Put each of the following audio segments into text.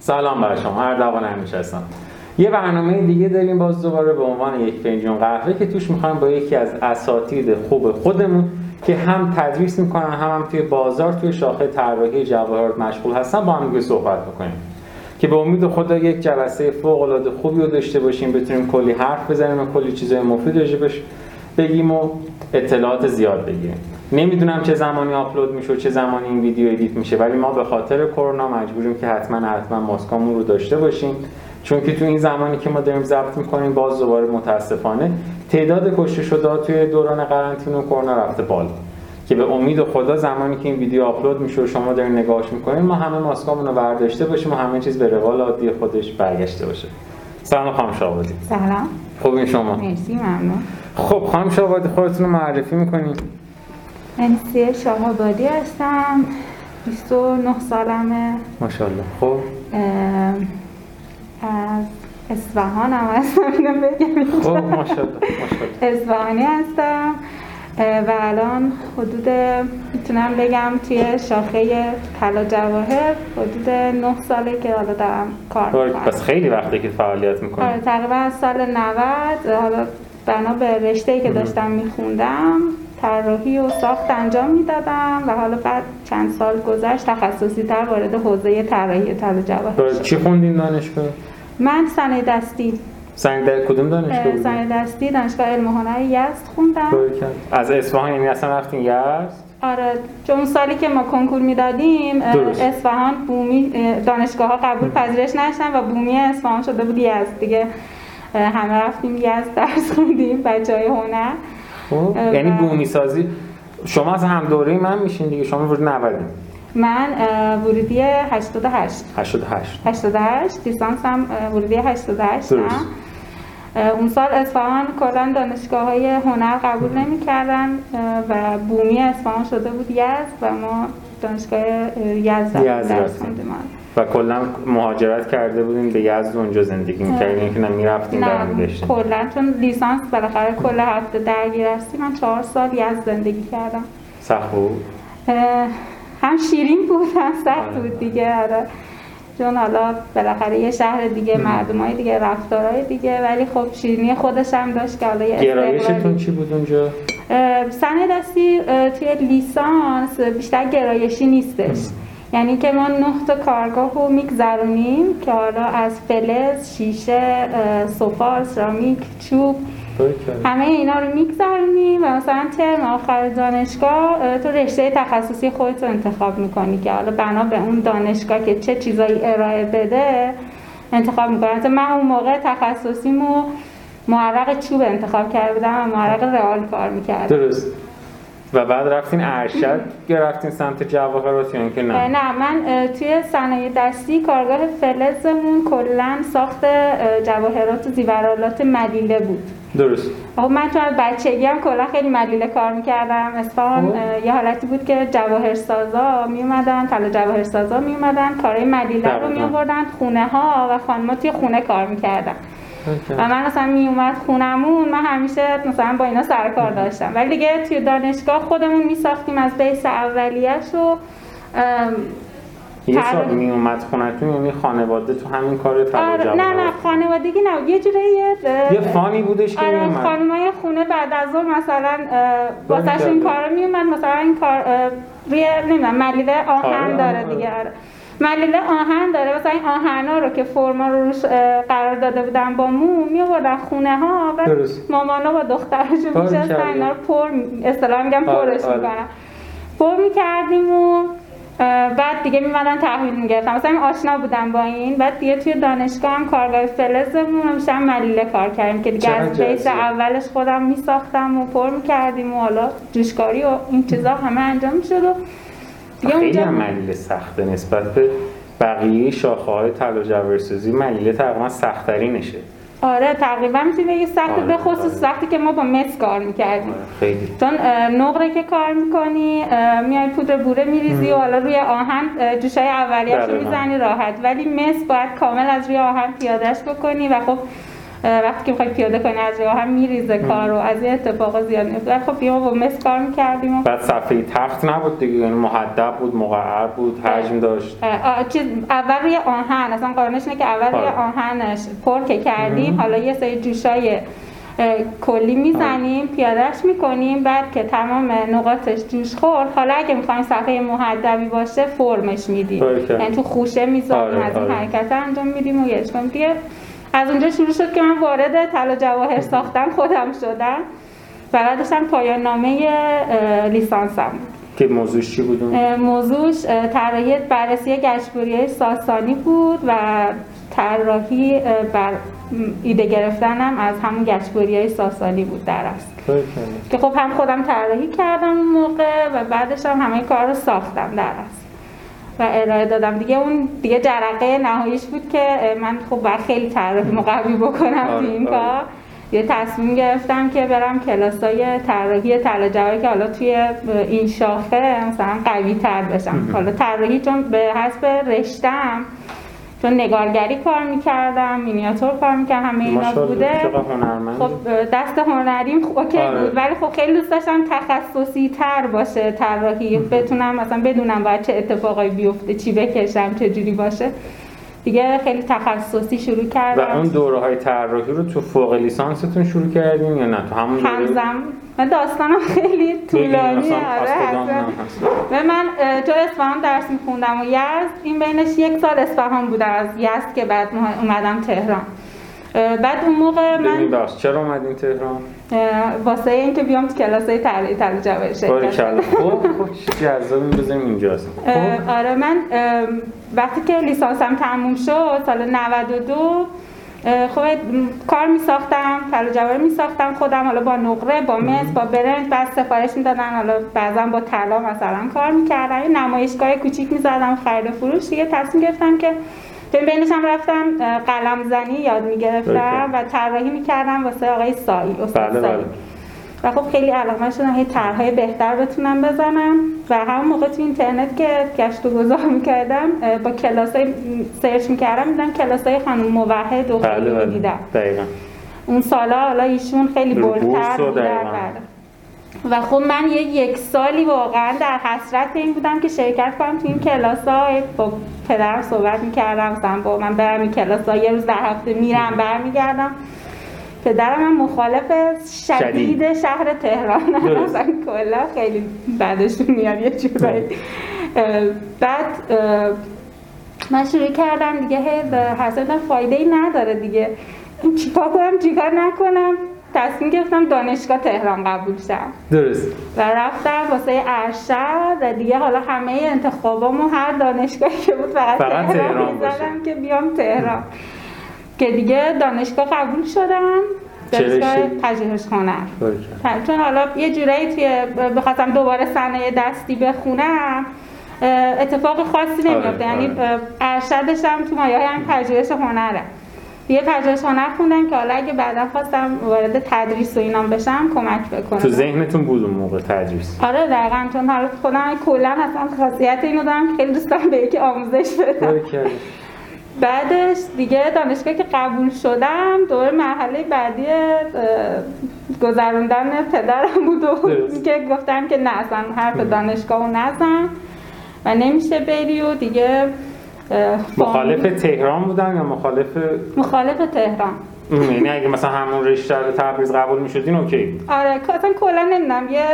سلام بر شما اردوان همیشه هستم یه برنامه دیگه داریم باز دوباره به عنوان یک فنجون قهوه که توش می‌خوایم با یکی از اساتید خوب خودمون که هم تدریس می‌کنن هم, هم توی بازار توی شاخه طراحی جواهرات مشغول هستن با هم صحبت بکنیم. که به امید خدا یک جلسه فوق العاده خوبی رو داشته باشیم بتونیم کلی حرف بزنیم و کلی چیزای مفید راجبش بگیم و اطلاعات زیاد بگیریم. نمی‌دونم چه زمانی آپلود میشه و چه زمانی این ویدیو ادیت میشه ولی ما به خاطر کرونا مجبوریم که حتما حتما ماسکامون رو داشته باشیم. چون که تو این زمانی که ما داریم ضبط می‌کنیم باز دوباره متاسفانه تعداد کشته شده توی دوران قرنطینه و کرونا رفته بالا. که به امید خدا زمانی که این ویدیو آپلود میشه و شما دارین نگاهش می‌کنین ما همه ماسکامون رو برداشته باشیم و همه چیز به روال عادی خودش برگشته باشه. سلام خانم شاهبادی سلام. خوبین شما؟ مرسی ممنون. خب خانم شاهبادی خودتون رو معرفی می‌کنین؟ من سیه شاهابادی هستم. 29 سالمه. ماشاءالله. خب؟ از اصفهان هم هستم. اینو بگم خب ماشاءالله اصفهانی هستم. و الان حدود می‌تونم بگم توی شاخه طلا جواهر حدود 9 ساله که حالا دارم کار. می‌کنم. پس خیلی وقته که فعالیت می‌کنین آره تقریبا از سال 90 حالا بنا به رشته که داشتم میخوندم. طراحی و ساخت انجام می‌دادم و حالا بعد چند سال گذشت تخصصی تر وارد حوزه طراحی طلا جواهر چی خوندین دانشگاه؟ من صنایع دستی. سنگ در کدوم دانشگاه اه، بودین؟ صنایع دستی دانشگاه علم و هنر یزد خوندم. از اصفهان یعنی اصلا رفتین یزد؟ آره چون اون سالی که ما کنکور می‌دادیم. اصفهان بومی دانشگاه ها قبول پذیرش نشدن و بومی اصفهان شده بود یزد. دیگه همه رفتیم یزد درس خوندیم بچه های هنر. خب یعنی بومی سازی شما از هم دوره من میشین دیگه شما ورود 90 من ورودی 88 88 88 لیسانسم ورودی 88 درست. هم. اه، اون سال اصفهان کلا دانشگاه های هنر قبول نمی‌کردن و بومی اصفهان شده بود یزد و ما دانشگاه اه، یزد درس. خوندیم. و کلا مهاجرت کرده بودین به یزد اونجا زندگی می‌کردین که نمی‌رفتین نه برمیگشتین کلا چون لیسانس بالاخره کل هفته درگیر هستی من چهار سال یزد زندگی کردم. سخت بود؟ هم شیرین بود هم سخت. بود دیگه. آره. چون حالا بالاخره یه شهر دیگه مردم های دیگه رفتارهای دیگه. ولی خب شیرینی خودش هم داشت که حالا یه گرایشتون چی بود اونجا؟ صنایع دستی توی لیسانس بیشتر گرایشی نیستش. یعنی که ما نه تا کارگاه رو میگذرونیم که حالا از فلز، شیشه، سفال، سرامیک، چوب. همه اینا رو میگذرونی و مثلا ترم آخر دانشگاه اه، تو رشته تخصصی خودت رو انتخاب می‌کنی که حالا بنا به اون دانشگاه که چه چیزایی ارائه بده انتخاب می‌کنی. مثلا من اون موقع تخصصیمو معرق چوب انتخاب کرده بودم و معرق رئال کار می‌کردم. درست. و بعد رفتین ارشد رفتین سمت جواهرات یا اینکه نه نه من توی صنایع دستی کارگاه فلزمون کلا ساخت اه، جواهرات و زیورالات ملیله بود درست خب من چون از بچگی هم کلا خیلی ملیله کار می‌کردم اصفهان خب. یه حالتی بود که جواهرسازا میومدن طلا جواهرسازا میومدن کارهای ملیله رو دقیقاً. میآوردن خونه ها و خانم‌ها توی خونه کار می‌کردن. و من مثلا میومد خونمون من همیشه مثلا با اینا سر کار داشتم. ولی دیگه توی دانشگاه خودمون میساختیم از بیس اولیش ام، یه سال می اومد خونتون یعنی خانواده تو همین کار آره نه نه خانوادگی نه یه جوری یه یه فانی بودش که می آره اومد. خانمای خونه بعد از ظهر مثلا واسه. این کارا میومد مثلا این کار روی نمی‌دونم ملیله آهن آره، داره آره. دیگه آره. ملیله آهن داره مثلا این آهنا رو که فرما رو روش قرار داده بودن با مو میوردن خونه ها و. مامانا با دخترشون میشستن. اینا رو پر اصطلاحا میگم آره، پرش آره. می‌کنن پر می‌کردیم و بعد دیگه میمدن تحویل می‌گرفتم مثلا آشنا بودم با این بعد دیگه توی دانشگاه هم کارگاه فلزمون همیشه هم ملیله کار کردیم که دیگه از بیس. اولش خودم میساختم و پر می‌کردیم و حالا جوشکاری و این چیزا همه انجام می‌شد و خیلی هم ملیله سخته نسبت به بقیه شاخه های طلا جواهرسازی ملیله تقریبا سخت‌ترینشه. آره تقریبا می‌تونی بگی سخت آره، به خصوص آره. وقتی که ما با مس کار می‌کردیم. آره، خیلی. چون نقره که کار می‌کنی میای پودر بوره میریزی و حالا روی آهن جوشای اولیه‌شو دقیقاً. می‌زنی راحت. ولی مس باید کامل از روی آهن پیادهش بکنی و خب وقتی که می‌خوای پیاده کنی از راه هم میریزه کار و از این اتفاق زیاد میفته خب بیام با مس کار می‌کردیم بعد صفحه تخت نبود دیگه. یعنی محدب بود مقعر بود حجم داشت. چیز اول روی آهن. اصلا قانونش اینه که اول روی آره. آهنش پر که کردیم. حالا یه سری جوشای کلی می‌زنیم پیادهش می‌کنیم. بعد که تمام نقاطش جوش خورد حالا اگه می‌خوایم صفحه محدبی باشه فرمش میدیم. باریکلا. یعنی تو خوشه می‌ذاریم آره، از این آره. حرکت انجام میدیم و کنیم دیگه. از اونجا شروع شد که من وارد طلا جواهر ساختن خودم شدم و بعدش هم پایان نامه لیسانسم. که موضوعش چی بود موضوعش طراحی بررسی گشتگیری ساسانی بود و طراحی بر ایده گرفتنم از همون گشتگیری ساسانی بود در اصل. که خب هم خودم طراحی کردم اون موقع و بعدش هم همه کار رو ساختم در اصل و ارائه دادم. دیگه اون دیگه جرقه نهاییش بود که من خب باید خیلی طراحی قوی بکنم آره، این آره. کار. یه تصمیم گرفتم که برم کلاسای طراحی طلا جواهر که حالا توی این شاخه مثلا قوی تر بشم حالا طراحی چون به حسب رشتم چون نگارگری کار می‌کردم مینیاتور کار می‌کردم همه اینا بوده. خب دست هنریم خب اوکی آره. بود ولی خب خیلی دوست داشتم تخصصی تر باشه طراحی بتونم مثلا بدونم باید چه اتفاقایی بیفته چی بکشم چه جوری باشه. دیگه خیلی تخصصی شروع و کردم. اون دوره های طراحی رو تو فوق لیسانستون شروع کردین یا نه؟ تو همون دوره همزم من داستانم خیلی طولانی آره. و من تو اصفهان درس میخوندم و یزد این بینش یک سال اصفهان بودم از یزد که بعد اومدم تهران. بعد اون موقع من بخش چرا اومدین تهران؟ واسه اینکه بیام تو کلاسای طراحی طلا جواهر شرکت باریکلا خب بزنیم اینجاست. خب اه، آره من وقتی که لیسانسم تموم شد سال 92 اه، خب کار می ساختم طلا جواهر می ساختم خودم حالا با نقره با مس با برنج بعد سفارش می‌دادن. حالا بعضا با طلا مثلا کار می‌کردم یه نمایشگاه کوچیک می‌زدم خرید و فروش. دیگه تصمیم گرفتم که تو بینش هم رفتم قلم زنی یاد می‌گرفتم و طراحی می‌کردم واسه آقای سایی استاد بله سایی بله. و خب خیلی علاقه شدم هی طرحهای بهتر بتونم بزنم. و همون موقع تو اینترنت که گشت و گذار می‌کردم با کلاس های سرچ می‌کردم میدم کلاس های خانم موحد و بله خیلی بله. دیدم. دقیقا. اون سالا حالا ایشون خیلی و بودن. بله. و خب من یه یک سالی واقعا در حسرت این بودم که شرکت کنم تو این کلاس ها با پدرم صحبت می‌کردم مثلا با من برم این کلاس ها یه روز در هفته میرم برمیگردم. پدرم هم مخالف شدید. شهر تهران. اصلا کلا خیلی بعدشون میاد یه جورایی. اه، بعد من شروع کردم دیگه هی به حسب فایده ای نداره دیگه. چیکار کنم چیکار نکنم؟ تصمیم گرفتم دانشگاه تهران قبول شم. درست. و رفتم واسه ارشد و دیگه حالا همه انتخابامو هر دانشگاهی که بود فقط, فقط تهران تهران که بیام تهران. که دیگه دانشگاه قبول شدم دانشگاه؟ پژوهش هنر. چون حالا یه جورایی توی بخواستم دوباره صنایع دستی بخونم اتفاق خاصی آره، یعنی آره. اه، ارشدش هم تو مایه هم پژوهش هنره یه پژوهش هنر خوندم که حالا اگه بعدا خواستم وارد تدریس و اینام بشم کمک بکنه تو ذهنتون بود اون موقع تدریس آره دقیقا چون حالا خودم کلا اصلا خاصیت اینو دارم خیلی دوست دارم به یکی آموزش بدم. بعدش دیگه دانشگاه که قبول شدم دوره مرحله بعدی گذروندن پدرم بود و. که گفتم که نه اصلا حرف دانشگاه رو نزن و نمیشه بری و دیگه مخالف تهران بودن یا مخالف مخالف تهران یعنی اگه مثلا همون رشته رو تبریز قبول می‌شدین اوکی. آره اصلا کلا نمی‌دونم یه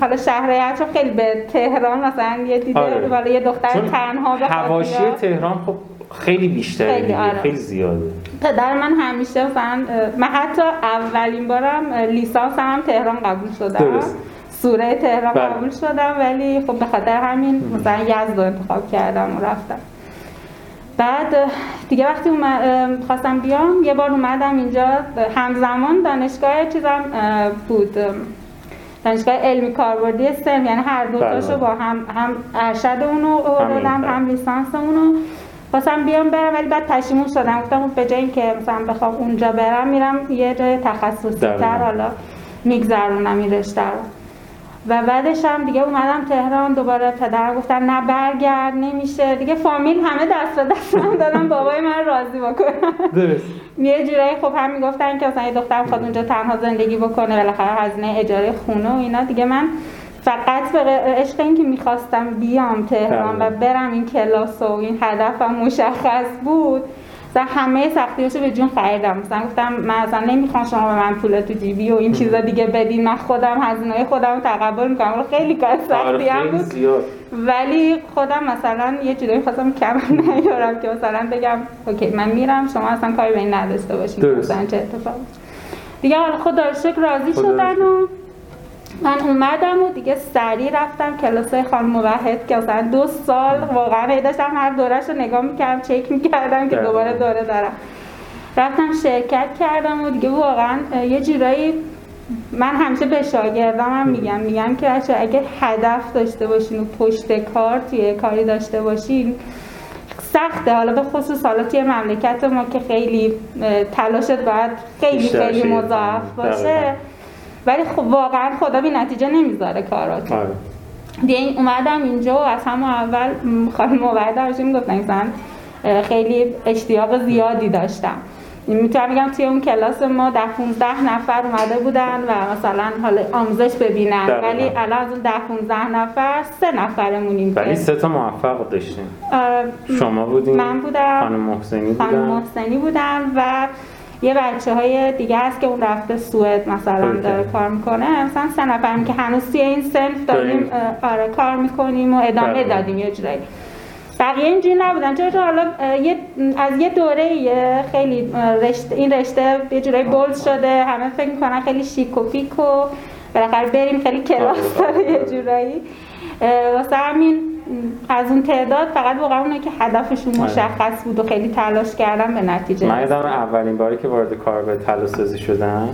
حالا شهر اطراف خیلی به تهران مثلا یه دیده آره. یه دختر چون تنها حواشی بیاد. تهران خب خیلی بیشتره خیلی، آره. خیلی زیاده پدر من همیشه مثلا من حتی اولین بارم لیسانس هم تهران قبول شدم درست. سوره تهران بله. قبول شدم ولی خب به خاطر همین مثلا یزد رو انتخاب کردم و رفتم بعد دیگه وقتی خواستم بیام یه بار اومدم اینجا همزمان دانشگاه چیزم بود اه، دانشگاه علمی کاربردی سم یعنی هر دو بله، تاشو بله. با هم هم ارشد اونو آوردم همین، هم لیسانس اونو خواستم بیام برم ولی بعد پشیمون شدم. گفتم خب به جای اینکه مثلا بخوام اونجا برم میرم یه جای تخصصی. تر حالا میگذرونم این رشته رو. و بعدش هم دیگه اومدم تهران دوباره پدرم گفتن نه برگرد نمیشه. دیگه فامیل همه دست به دست من دادن بابای من راضی بکنن درست. یه جورایی خب هم می‌گفتن که مثلا یه دختر خواهد اونجا تنها زندگی بکنه بالاخره هزینه اجاره خونه و اینا. دیگه من فقط به عشق این که می‌خواستم بیام تهران و بله. برم این کلاس و این هدفم مشخص بود مثلا همه سختیاشو به جون خریدم. مثلا گفتم من اصلا نمی‌خوام شما به من پول تو جیبی و این چیزا دیگه بدین. من خودم هزینه خودم تقبل می‌کنم. ولی خیلی کار آره سختی هم بود. زیاد. ولی خودم مثلا یه جوری خواستم کم نیارم که مثلا بگم اوکی من میرم شما اصلا کاری به این نداشته باشین. مثلا چه اتفاقی. دیگه حالا خدا شکر راضی شدن و من اومدم و دیگه سریع رفتم کلاس خانم موحد که مثلا دو سال واقعا هی داشتم هر دورش رو نگاه می‌کردم چک می‌کردم که. دوباره دوره دارم رفتم شرکت کردم و دیگه واقعا یه جورایی من همیشه به شاگردام هم میگم میگم که بچه اگه هدف داشته باشین و پشت کار توی کاری داشته باشین سخته حالا به خصوص حالا توی مملکت ما که خیلی تلاشت باید خیلی خیلی. مضاعف باشه. ولی خب واقعا خدا بی نتیجه نمی‌ذاره کاراتو آره. دیگه اومدم اینجا و از همون اول خانم موعده همیشه می‌گفتن مثلا خیلی اشتیاق زیادی داشتم. می‌تونم بگم توی اون کلاس ما ده 15 نفر اومده بودن و مثلا حالا آموزش ببینن. دقیقاً. ولی الان از اون ده 15 نفر سه نفرمونیم ولی سه تا موفق داشتیم شما بودین من بودم خانم محسنی خانم بودن. محسنی بودن و یه بچه های دیگه هست که اون رفته سوئد مثلا. داره کار می‌کنه. مثلا سه نفریم که هنوز توی این سنف داریم آره کار می‌کنیم و ادامه دقیقاً. دادیم یه جورایی. بقیه اینجوری نبودن. چرا چون حالا یه از یه دوره یه خیلی رشته این رشته یه جورایی بولد شده. همه فکر می‌کنن خیلی شیک و فیک و بالاخره بریم خیلی کلاس آره، داره یه آره. جورایی. واسه همین از اون تعداد فقط واقعا اونه که هدفشون آره. مشخص بود و خیلی تلاش کردن به نتیجه من. یادم اولین باری که وارد کارگاه طلاسازی شدم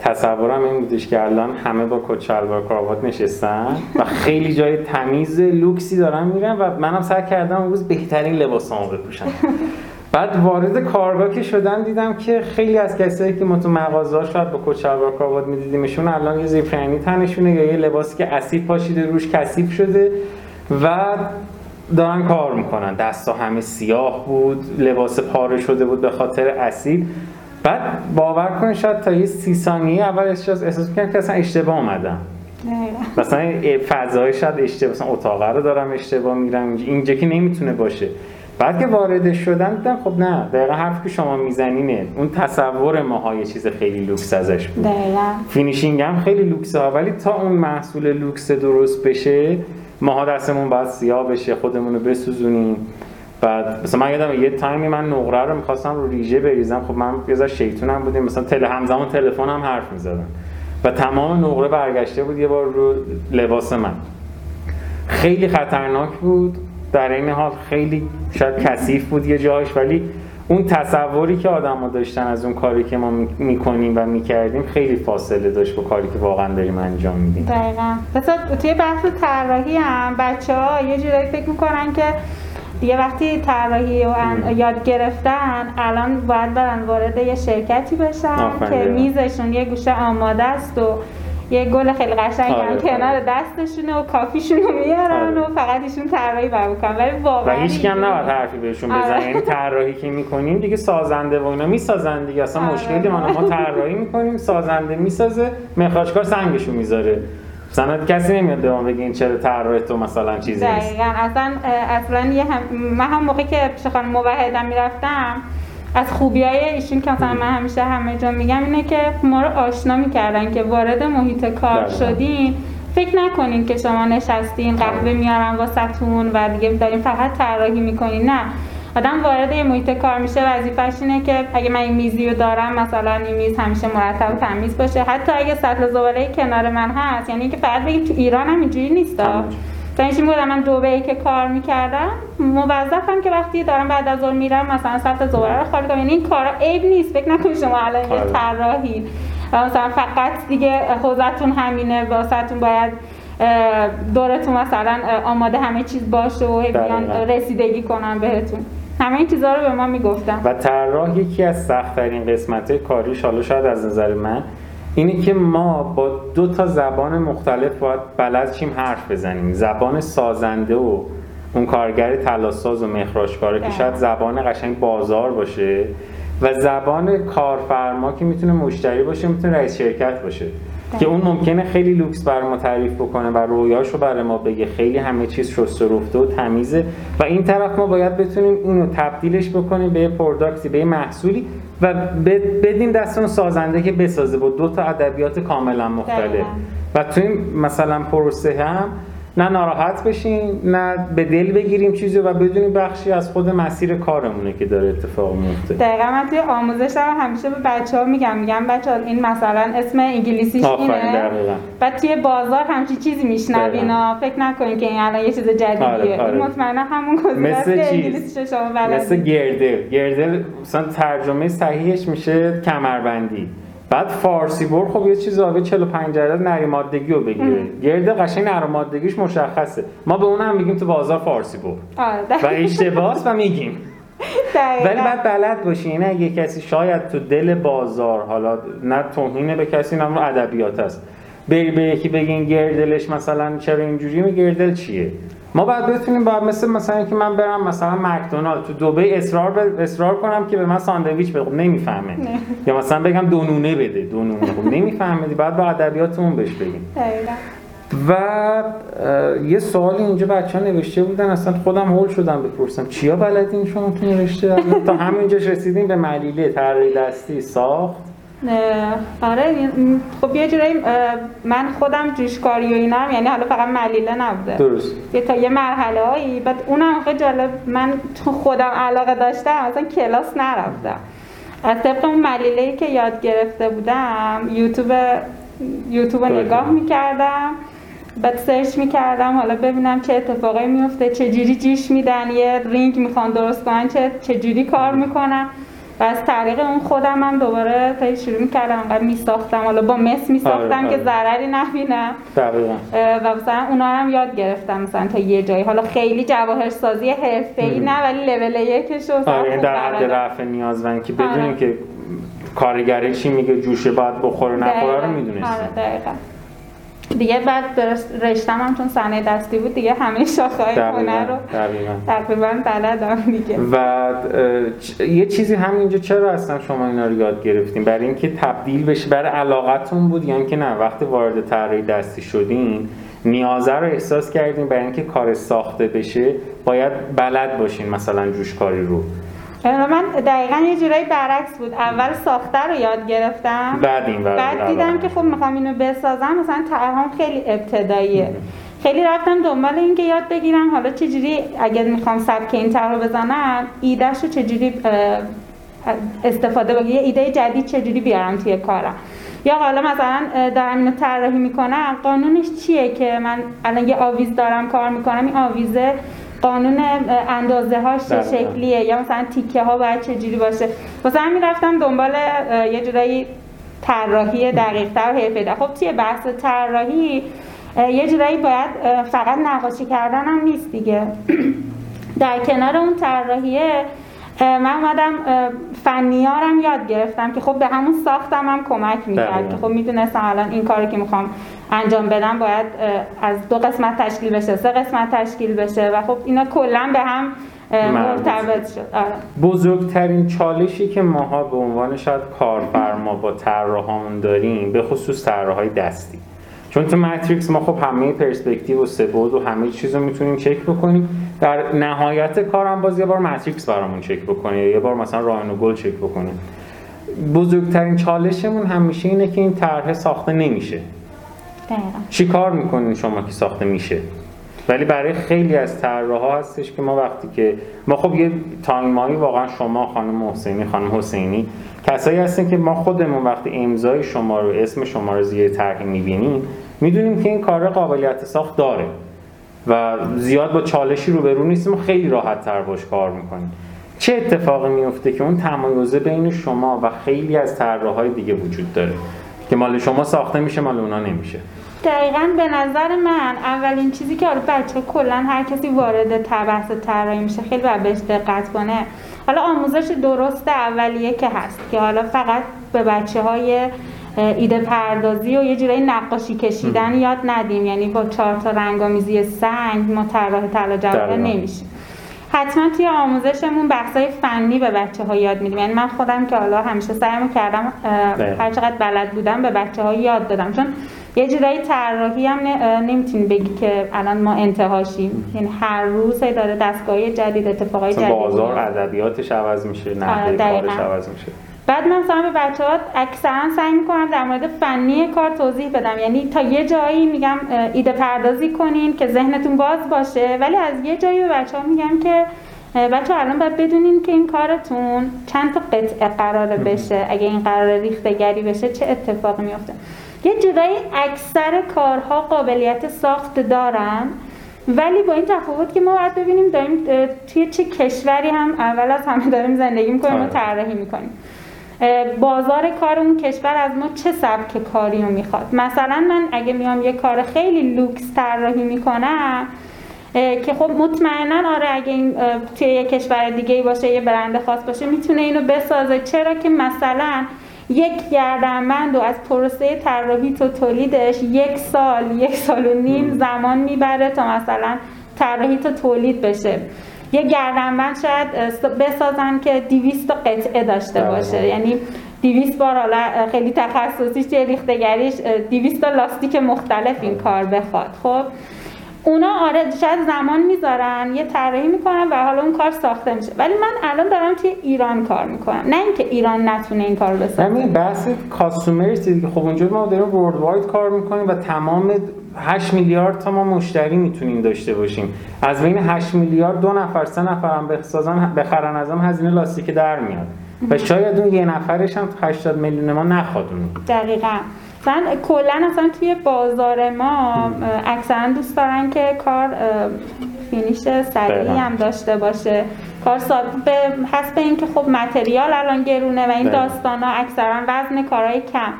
تصورم این بودش که الان همه با کت شلوار کراوات نشستن و خیلی جای تمیز لوکسی دارن میرن و منم سعی کردم روز بهترین لباسامو بپوشم بعد وارد کارگاه که شدم دیدم که خیلی از کسایی که ما تو مغازه شاید با کت شلوار کراوات میدیدیمشون الان یه زیرپرنی تنشونه یا یه لباسی که اسید پاشیده روش کثیف شده و دارن کار می‌کنن. دستا همه سیاه بود لباس پاره شده بود به خاطر اسید. بعد باور کنید شاید تا یه سی ثانیه اول احساس احساس می‌کنم که اصلا اشتباه دقیقاً. مثلا فضای شاید اشتباه مثلا اتاقه رو دارم اشتباه میرم اینجا, که نمی‌تونه باشه. بعد که وارد شدم دیدم خب نه دقیقا حرفی که شما میزنینه. اون تصور ماها یه چیز خیلی لوکس ازش بود. دقیقاً. finishing هم خیلی لوکسه ها ولی تا اون محصول لوکس درست بشه ماها دستمون باید سیاه بشه خودمون رو بسوزونیم. بعد مثلا من یادم یه تایمی من نقره رو می‌خواستم رو ریژه بریزم. خب من یه ذره شیطونم بودیم. مثلا تل همزمان تلفن هم حرف می‌زدم. و تمام نقره برگشته بود یه بار رو لباس من. خیلی خطرناک بود. در این حال خیلی شاید کثیف بود یه جاش ولی اون تصوری که آدم داشتن از اون کاری که ما می‌کنیم و می‌کردیم خیلی فاصله داشت با کاری که واقعا داریم انجام میدیم. دقیقا. مثلا توی بحث طراحی هم بچه ها یه جورایی فکر می‌کنن که دیگه وقتی طراحی رو ان- یاد گرفتن الان باید برن وارد یه شرکتی بشن که. میزشون یه گوشه آماده است و یه گل خیلی قشنگ آره، هم آره. کنار دستشونه و کافیشون رو میارن آره. و فقط ایشون طراحی بر می‌کنن ولی و واقعا هیچ هم اینجوری- نباید حرفی بهشون آره. بزنیم یعنی طراحی که می‌کنیم دیگه سازنده و اینا می‌سازن دیگه اصلا آره. مشکلی ما ما طراحی می‌کنیم سازنده می‌سازه مخراجکار سنگشو می‌ذاره مثلا کسی نمیاد به ما بگه این چرا طراح تو مثلا چیزی نیست دقیقا اصلا اصلا یه هم من هم موقعی که پیش خانم موحدم می‌رفتم از خوبی های ایشون که مثلا من همیشه همه جا میگم اینه که ما رو آشنا می‌کردن که وارد محیط کار دقیقاً. شدین فکر نکنین که شما نشستین قهوه میارن واسهتون و دیگه دارین فقط طراحی می‌کنین. نه. آدم وارد یه محیط کار میشه. وظیفش اینه که اگه من این میزی رو دارم مثلا این میز همیشه مرتب و تمیز باشه. حتی اگه سطل زباله کنار من هست یعنی که فقط بگیم تو ایران هم اینجوری نیست. این بودم من دو که کار می‌کردم موظفم که وقتی دارم بعد از ظهر میرم مثلا سطح زباله رو خالی کنم. یعنی این کارا عیب نیست. فکر نکنید شما الان یه آره. طراحی. مثلا فقط دیگه حوزتون همینه. واسهتون باید دورتون مثلا آماده همه چیز باشه و بیان. رسیدگی کنن بهتون. همه این چیزها رو به ما می‌گفتن. و طراح یکی از سختترین قسمت کاریش حالا شاید از نظر من اینه که ما با دو تا زبان مختلف باید بلد شیم حرف بزنیم زبان سازنده و اون کارگر تلاساز و مخراجکاره که بله. شاید زبان قشنگ بازار باشه و زبان کارفرما که می‌تونه مشتری باشه می‌تونه رئیس شرکت باشه که اون ممکنه خیلی لوکس بر ما تعریف بکنه و رویاشو برای ما بگه. خیلی همه چیز شسته و رفته و تمیزه. و این طرف ما باید بتونیم اینو تبدیلش بکنیم به یه product ی به یه محصولی و بدیم دست اون سازنده که بسازه با دو تا ادبیات کاملا مختلف. دقیقاً. و تو این مثلا پروسه هم نه ناراحت بشیم نه به دل بگیریم چیزی و بدونیم بخشی از خود مسیر کارمونه که داره اتفاق میفته. دقیقا من توی آموزش هم همیشه به بچه ها میگم میگم بچه ها این مثلا اسم انگلیسیش اینه. بعد توی بازار همچین چیزی میشنوین. فکر نکنین که این الان یه چیز جدیدیه. آره، آره. این مطمئنا همون گزینه مثل شما مثل گردل. گردل مثلا ترجمه صحیحش میشه کمربندی. بعد فارسی بر خب یه چیز آبه 45 درصد نریمادگی رو بگیره. گردل قشنگ نریمادگیش مشخصه. ما به اون هم میگیم تو بازار فارسی بر. آره و اشتباهست و میگیم. دقیقاً. ولی باید بلد باشی اینه اگه کسی شاید تو دل بازار حالا نه توهین به کسی نه ادبیات است بری به یکی بگین گردلش مثلا چرا اینجوری می گردل چیه؟ ما باید بتونیم باید مثل مثلا که من برم مثلا مکدونالد تو دبی اصرار ب... اصرار کنم که به من ساندویچ بده نمی‌فهمه. یا مثلا بگم دو نونه بده. دو نونه خب نمی‌فهمه. بعد با ادبیاتمون بهش بگیم. و یه سوالی اینجا بچه ها نوشته بودن. اصلا خودم هول شدم بپرسم. چیا بلدین شما تو نوشته تا همینجاش رسیدیم به ملیله طراحی دستی. ساخت. آره خب یه جورایی من خودم جوشکاری و اینا هم یعنی حالا فقط ملیله نبوده. درست. یه تا یه مرحله هایی بعد اونم خیلی جالب من چون خودم علاقه داشتم مثلا کلاس نرفتم. از طبق اون ملیله که یاد گرفته بودم یوتیوب یوتیوب. نگاه می‌کردم بعد سرچ می‌کردم حالا ببینم چه اتفاقی میفته چه جوری جیش میدن یه رینگ می‌خوان درست کنن چه چه جوری کار می‌کنن. و از طریق اون خودم هم دوباره تا شروع می‌کردم انقدر میساختم حالا با مس میساختم آره، که آره. ضرری نبینم دقیقا و مثلا اونا هم یاد گرفتم مثلا تا یه جایی حالا خیلی جواهر سازی حرفه‌ای نه ولی لول یکش آره خوب در حد. رفع نیازمند که بدونیم آره. که کارگری چی میگه جوشه باید بخوره نخوره رو. می‌دونستیم آره دقیقاً دیگه بعد رشتم هم چون صنایع دستی بود دیگه همه شاخه‌های هنر رو تقریبا بلدم دیگه. و چ- یه چیزی همینجا چرا اصلا شما اینا رو یاد گرفتین؟ برای اینکه تبدیل بشه برای علاقتون بود یا اینکه نه وقتی وارد طراحی دستی شدین نیازه رو احساس کردین برای اینکه کار ساخته بشه باید بلد باشین مثلا جوشکاری رو. من دقیقا یه جورایی برعکس بود. اول ساخته رو یاد گرفتم. بعد این بعد دیدم که خب می‌خوام اینو بسازم. مثلا طرحم خیلی ابتداییه. خیلی رفتم دنبال اینکه یاد بگیرم حالا چجوری اگر می‌خوام سبک این طرح رو بزنم ایدهش رو چجوری استفاده بگیرم یه ایده جدید چجوری بیارم توی کارم. یا حالا مثلا دارم اینو طراحی می‌کنم. قانونش چیه که من الان یه آویز دارم کار می‌کنم این آویزه قانون اندازه هاش چه دقیقاً. شکلیه یا مثلا تیکه ها باید چجوری باشه واسه همین رفتم دنبال یه جورایی طراحی دقیق‌تر حرفه‌ای‌تر خب توی بحث طراحی یه جورایی باید فقط نقاشی کردن هم نیست دیگه در کنار اون طراحیه من اومدم فنیارم یاد گرفتم که خب به همون ساختم هم کمک می‌کرد. که خب می‌دونستم الان این کاری که می‌خوام انجام بدم باید از دو قسمت تشکیل بشه سه قسمت تشکیل بشه و خب اینا کلا به هم مرتبط شد. آره. بزرگترین چالشی که ماها به عنوان شاید کارفرما با طراحامون داریم به خصوص طراحهای دستی. چون تو ماتریکس ما خب همه پرسپکتیو و سبود و همه چیز رو می‌تونیم چک بکنیم. در نهایت کارم باز یه بار ماتریکس برامون چک بکنه یه بار مثلا راین و گل چک بکنه. بزرگترین چالشمون همیشه اینه که این طرح ساخته نمیشه. دقیقاً. چی کار می‌کنین شما که ساخته میشه؟ ولی برای خیلی از طراحا هستش که ما وقتی که ما خب یه تایمایی واقعا شما خانم حسینی خانم حسینی کسایی هستین که ما خودمون وقتی امضای شما رو اسم شما رو زیر طرحی می‌بینیم می‌دونیم که این کار قابلیت ساخت داره و زیاد با چالشی روبرو نیستیم خیلی راحت تر باش کار می‌کنیم. چه اتفاقی میفته که اون تمایزه بین شما و خیلی از طراحهای دیگه وجود داره؟ که مال شما ساخته میشه مال اونا نمیشه. دقیقا به نظر من اولین چیزی که حالا بچه کلا هر کسی وارد ت- بحث طراحی میشه خیلی باید بهش دقت کنه. حالا آموزش درست اولیه که هست که حالا فقط به بچه های ایده پردازی و یه جورایی نقاشی کشیدن یاد ندیم. یعنی با چهار تا رنگامیزی سنگ ما طراح طلا جواهر نمیشیم حتما توی آموزشمون بحثای فنی به بچه ها یاد میدیم. یعنی من خودم که حالا همیشه سعیمو کردم هر چقدر بلد بودم به بچه ها یاد دادم. چون یه جورایی طراحی هم نمی‌تونی بگی که الان ما انتهاشیم. یعنی هر روز داره دستگاهی جدید اتفاقای جدید بازار ادبیاتش عوض میشه نحوه کارش عوض میشه. بعد من مثلا به بچه ها اکثرا سعی می‌کنم در مورد فنی کار توضیح بدم. یعنی تا یه جایی میگم ایده پردازی کنین که ذهنتون باز باشه ولی از یه جایی به بچه ها میگم که بچه ها الان باید بدونین که این کارتون چند تا قطعه قراره بشه. اگه این قرار ریختگری بشه چه اتفاقی میفته یه جورایی اکثر کارها قابلیت ساخت دارن ولی با این تفاوت که ما باید ببینیم داریم توی چه کشوری هم اول از همه داریم زندگی می‌کنیم و آره. طراحی می‌کنیم. بازار کار اون کشور از ما چه سبک کاری رو می‌خواد؟ مثلا من اگه میام یه کار خیلی لوکس طراحی می‌کنم که خب مطمئنا آره اگه این توی یه کشور دیگه ای باشه یه برند خاص باشه می‌تونه اینو بسازه. چرا که مثلا یک گردنبند و از پروسه طراحی تا تولیدش یک سال یک سال و نیم زمان می‌بره تا مثلا طراحی تا تولید بشه. یه گردنبند شاید بسازن که 200 قطعه داشته. باشه. یعنی 200 بار حالا خیلی تخصصیش چه ریختگریش 200 تا لاستیک مختلف این کار بخواد. خب اونا آره شاید زمان می‌ذارن یه طراحی می‌کنن و حالا اون کار ساخته میشه. ولی من الان دارم توی ایران کار می‌کنم. نه اینکه ایران نتونه این کار بسازه. همین بحث کاستومرز دیگه خب اونجا ما داریم ورلد واید کار می‌کنیم و تمام 8 میلیارد تا ما مشتری می‌تونیم داشته باشیم. از بین 8 میلیارد دو نفر سه نفر هم بسازن بخرن ازم هزینه لاستیک در میاد. و شاید اون یه نفرش هم 80 میلیون ما نخواد اون. دقیقاً. مثلا کلا اصلا توی بازار ما اکثرا دوست دارن که کار فینیش سریعی هم داشته باشه. کار به حسب اینکه خب متریال الان گرونه و این داستان ها اکثرا وزن کارهای کم.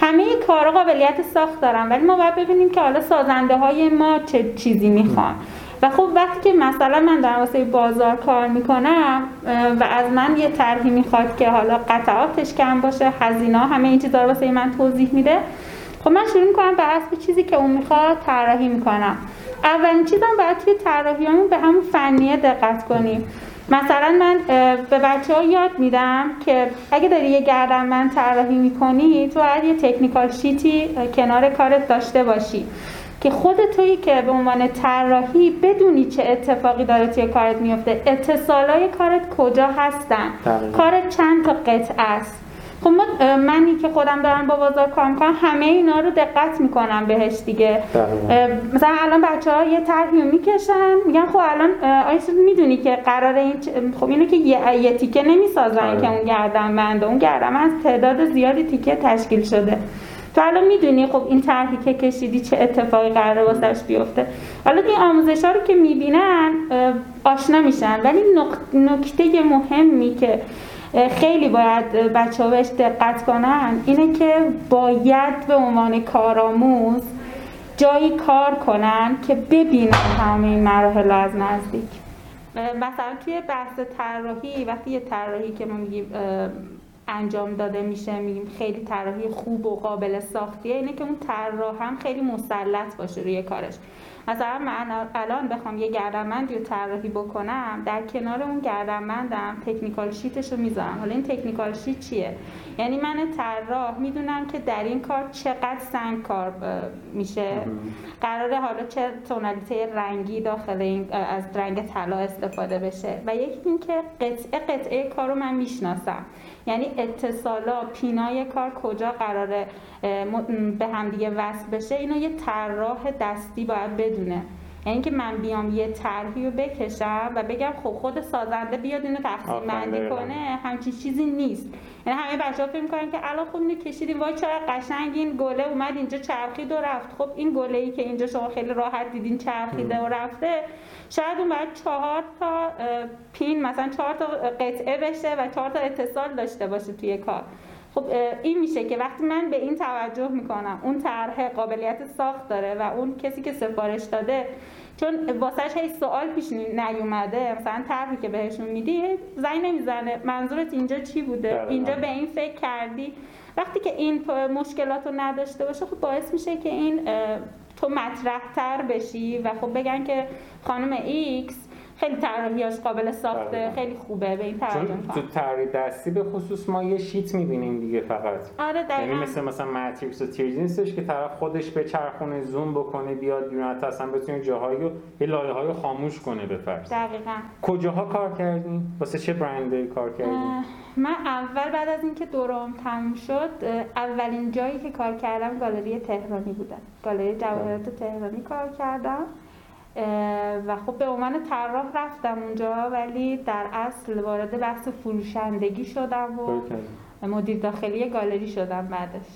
همه کارا قابلیت ساخت دارن ولی ما باید ببینیم که حالا سازنده های ما چه چیزی می‌خوان. و خب وقتی که مثلا من در واسه بازار کار می‌کنم و از من یه طرحی می‌خواد که حالا قطعاتش کم باشه هزینه همه این چیزا رو واسه من توضیح میده خب من شروع می‌کنم به حسب چیزی که اون می‌خواد طراحی می‌کنم. اولین چیزم باید توی طراحیامون به همون فنیه دقت کنیم. مثلا من به بچه ها یاد میدم که اگه داری یه گردن من طراحی می‌کنی تو باید یه تکنیکال شیتی کنار کارت داشته باشی که خود تویی که به عنوان طراحی بدونی چه اتفاقی داره توی کارت میفته اتصالای کارت کجا هستن؟ کارت چند تا قطع است؟ خب منی که خودم دارم با بازار کار می‌کنم همه اینا رو دقت می‌کنم بهش دیگه. مثلا الان بچه ها یه طرحی می‌کشن میگن خب الان آیا می‌دونی که قرار این خب اینو که یه, یه تیکه نمی‌سازن که اون گردن بنده اون گردن از تعداد زیادی تیکه تشکیل شده. تو الان می‌دونی خب این طرحی که کشیدی چه اتفاقی قراره واسش بیفته. حالا این آموزش ها رو که می‌بینن آشنا میشن. ولی نکته مهمی که خیلی باید بچه ها بهش دقت کنن. اینه که باید به عنوان کارآموز جایی کار کنن که ببینن تمام این مراحل از نزدیک. مثلا توی بحث طراحی وقتی یه طراحی که ما میگیم انجام داده میشه میگیم خیلی طراحی خوب و قابل ساختیه اینه که اون طراح هم خیلی مسلط باشه روی کارش. مثلا من الان بخوام یه گردنبندی رو طراحی بکنم در کنار اون گردنبندم تکنیکال شیتش رو می‌ذارم. حالا این تکنیکال شیت چیه؟ یعنی من طراح می‌دونم که در این کار چقدر سنگ کار میشه. قراره حالا چه تونالیته رنگی داخل این از رنگ طلا استفاده بشه. و یکی اینکه قطعه قطعه کار رو من می‌شناسم. یعنی اتصالا پینای کار کجا قراره به همدیگه وصل بشه اینو یه طراح دستی باید بدونه. یعنی که من بیام یه طرحی رو بکشم و بگم خب خود سازنده بیاد اینو تقسیم بندی کنه همچین چیزی نیست. یعنی همه بچه‌ها فکر می‌کنن که الان خب اینو کشیدیم وای چقدر قشنگ این گله اومد اینجا چرخید و رفت. خب این گله ای که اینجا شما خیلی راحت دیدین چرخیده و رفته شاید اون باید چهار تا پین مثلا چهار تا قطعه بشه و چهار تا اتصال داشته باشه توی کار. خب این میشه که وقتی من به این توجه می‌کنم اون طرح قابلیت ساخت داره و اون کسی که سفارش داده چون واسهش هیچ سوال پیش نیومده مثلا طرحی که بهشون میدی زنگ نمی‌زنه. منظورت اینجا چی بوده؟ اینجا به این فکر کردی؟ وقتی که این مشکلات رو نداشته باشه خب باعث میشه که این تو مطرح تر بشی و خب بگن که خانم ایکس خیلی طراحیاش قابل ساخته. خیلی خوبه به این چون تو طراحی دستی به خصوص ما یه شیت می‌بینیم دیگه فقط. آره یعنی دقیقا مثل مثلا ماتریکس و تیرز نیستش که طرف خودش به چرخونه زوم بکنه بیاد بیرون حتی اصلا بتونه جاهایی رو یه لایه های خاموش کنه به فرض. دقیقا. کجاها کار کردیم واسه چه برندی کار کردیم اه، من اول بعد از اینکه دورم تموم شد اولین جایی که کار کردم گالری تهرانی بودم گالری جواهرات تهرانی کار کردم. و خب به عنوان طراح رفتم اونجا ولی در اصل وارد بحث فروشندگی شدم و. مدیر داخلی گالری شدم بعدش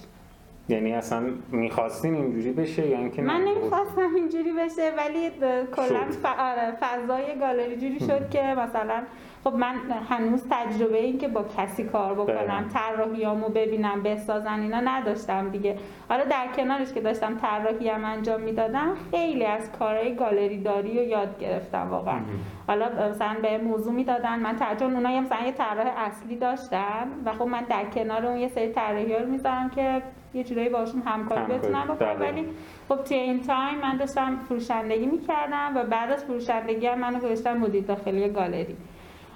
یعنی اصلا می‌خواستین اینجوری بشه یا اینکه من؟ نمی‌خواستم اینجوری بشه ولی کلا آره، فضای گالری جوری شد که مثلا خب من هنوز تجربه این که با کسی کار دقیقاً. بکنم طراحیامو ببینم بسازن اینا نداشتم دیگه حالا در کنارش که داشتم طراحی هم انجام می‌دادم خیلی از کارهای گالری داری رو یاد گرفتم واقعا حالا مثلا به موضوع می‌دادن من چون اونها مثلا یه طراح اصلی داشتن و خب من در کنار اون یه سری طراحی رو می‌ذارم که یه جورایی باشون همکاری. بتونم بکنم دقیقاً. ولی خب توی این تایم من داشتم فروشندگی می‌کردم و بعد از فروشندگی هم منو گذاشتم مدیر داخلی گالری